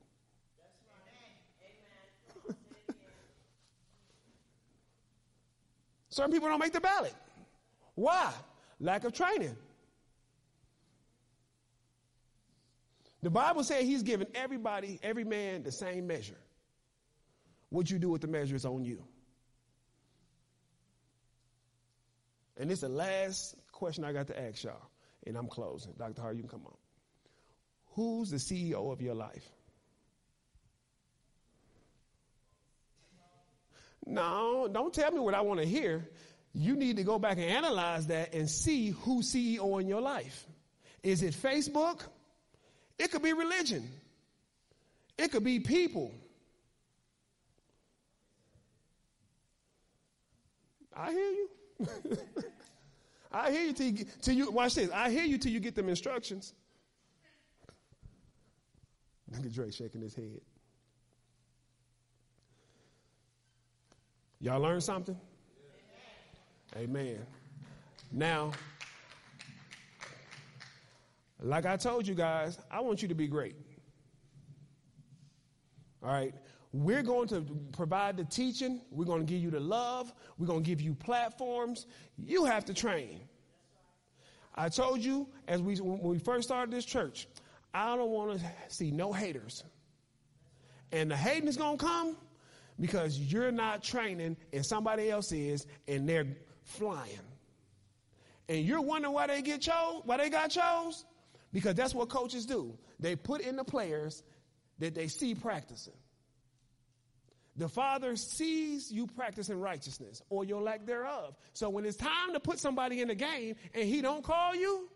Certain people don't make the ballot. Why? Lack of training. The Bible says he's given everybody, every man, the same measure. What you do with the measure is on you. And this is the last question I got to ask y'all, and I'm closing. Dr. Hart, you can come on. Who's the CEO of your life? No, don't tell me what I want to hear. You need to go back and analyze that and see who's CEO in your life. Is it Facebook? It could be religion. It could be people. I hear you. I hear you till you, till you watch this. I hear you till you get them instructions. Look at Dre shaking his head. Y'all learn something? Amen. Now, like I told you guys, I want you to be great. All right. We're going to provide the teaching. We're going to give you the love. We're going to give you platforms. You have to train. I told you as we when we first started this church, I don't want to see no haters. And the hating is going to come because you're not training and somebody else is and they're flying. And you're wondering why they get chose, why they got chose? Because that's what coaches do. They put in the players that they see practicing. The Father sees you practicing righteousness or your lack thereof. So when it's time to put somebody in the game and he don't call you,